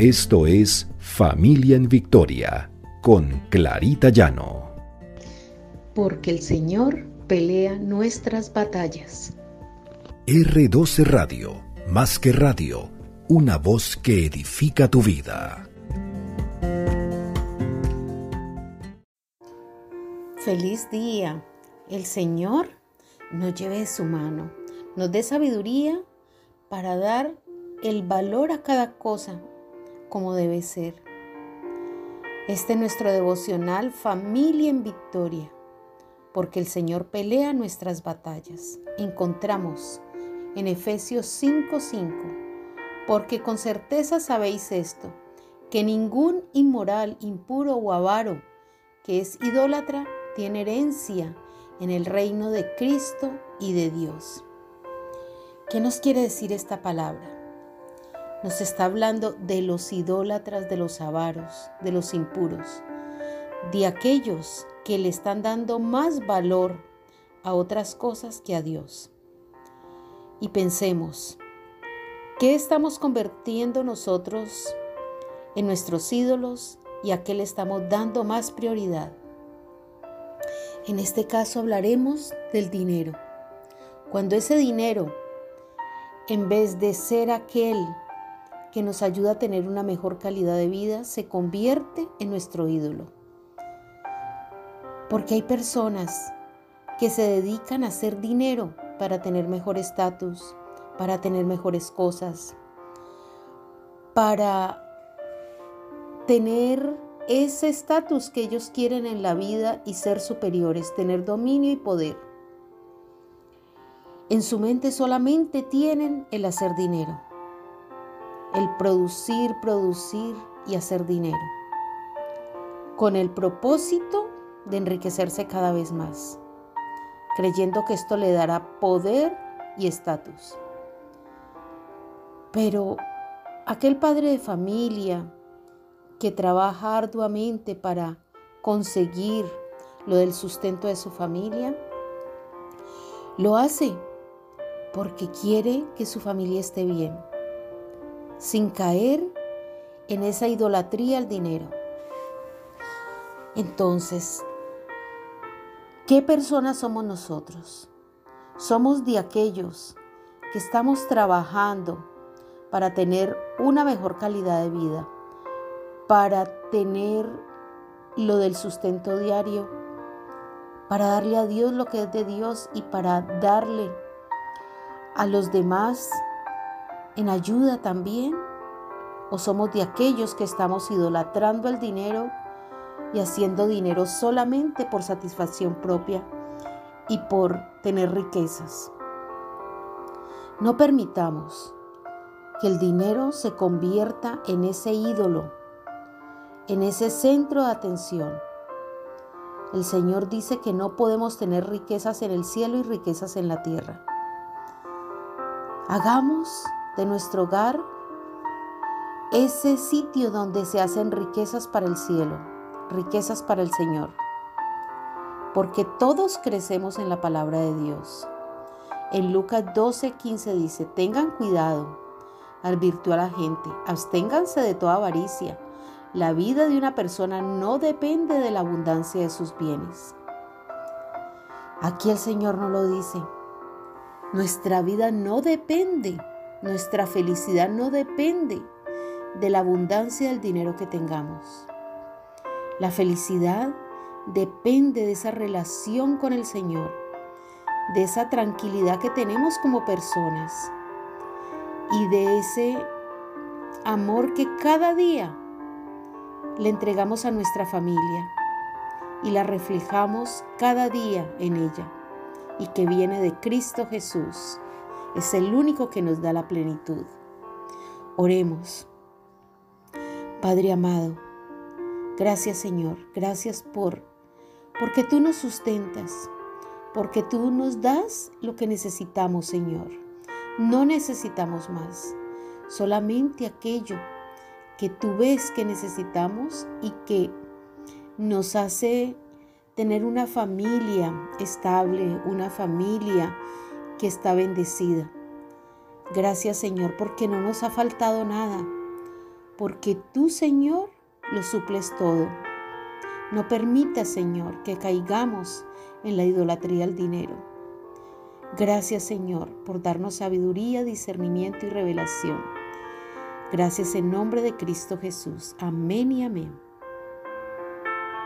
Esto es Familia en Victoria con Clarita Llano. Porque el Señor pelea nuestras batallas. R12 Radio, más que radio, una voz que edifica tu vida. Feliz día. El Señor nos lleve de su mano, nos dé sabiduría para dar el valor a cada cosa como debe ser. Este es nuestro devocional Familia en Victoria, porque el Señor pelea nuestras batallas. Encontramos en Efesios 5:5, porque con certeza sabéis esto, que ningún inmoral, impuro o avaro que es idólatra tiene herencia en el reino de Cristo y de Dios. ¿Qué nos quiere decir esta palabra? Nos está hablando de los idólatras, de los avaros, de los impuros, de aquellos que le están dando más valor a otras cosas que a Dios. Y pensemos, ¿qué estamos convirtiendo nosotros en nuestros ídolos y a qué le estamos dando más prioridad? En este caso hablaremos del dinero. Cuando ese dinero, en vez de ser aquel que nos ayuda a tener una mejor calidad de vida, se convierte en nuestro ídolo. Porque hay personas que se dedican a hacer dinero para tener mejor estatus, para tener mejores cosas, para tener ese estatus que ellos quieren en la vida y ser superiores, tener dominio y poder. En su mente solamente tienen el hacer dinero, el producir, producir y hacer dinero, con el propósito de enriquecerse cada vez más, creyendo que esto le dará poder y estatus. Pero aquel padre de familia, que trabaja arduamente para conseguir lo del sustento de su familia, lo hace porque quiere que su familia esté bien, sin caer en esa idolatría al dinero. Entonces, ¿qué personas somos nosotros? Somos de aquellos que estamos trabajando para tener una mejor calidad de vida para tener lo del sustento diario, para darle a Dios lo que es de Dios y para darle a los demás en ayuda también? ¿O somos de aquellos que estamos idolatrando el dinero y haciendo dinero solamente por satisfacción propia y por tener riquezas? No permitamos que el dinero se convierta en ese ídolo en ese centro de atención. El Señor dice que no podemos tener riquezas en el cielo y riquezas en la tierra. Hagamos de nuestro hogar ese sitio donde se hacen riquezas para el cielo, riquezas para el Señor. Porque todos crecemos en la palabra de Dios. En Lucas 12, 15 dice, tengan cuidado, advirtió a la gente, absténganse de toda avaricia la vida de una persona no depende de la abundancia de sus bienes. Aquí el Señor no lo dice. Nuestra vida no depende, nuestra felicidad no depende de la abundancia del dinero que tengamos. La felicidad depende de esa relación con el Señor, de esa tranquilidad que tenemos como personas y de ese amor que cada día le entregamos a nuestra familia y la reflejamos cada día en ella y que viene de Cristo Jesús. Es el único que nos da la plenitud. Oremos. Padre amado, gracias Señor, gracias por porque tú nos sustentas, porque tú nos das lo que necesitamos, Señor. No necesitamos más, solamente aquello que tú ves que necesitamos y que nos hace tener una familia estable, una familia que está bendecida. Gracias Señor porque no nos ha faltado nada, porque tú, Señor, lo suples todo. No permita, Señor, que caigamos en la idolatría al dinero. Gracias, Señor, por darnos sabiduría, discernimiento y revelación. Gracias en nombre de Cristo Jesús. Amén y amén.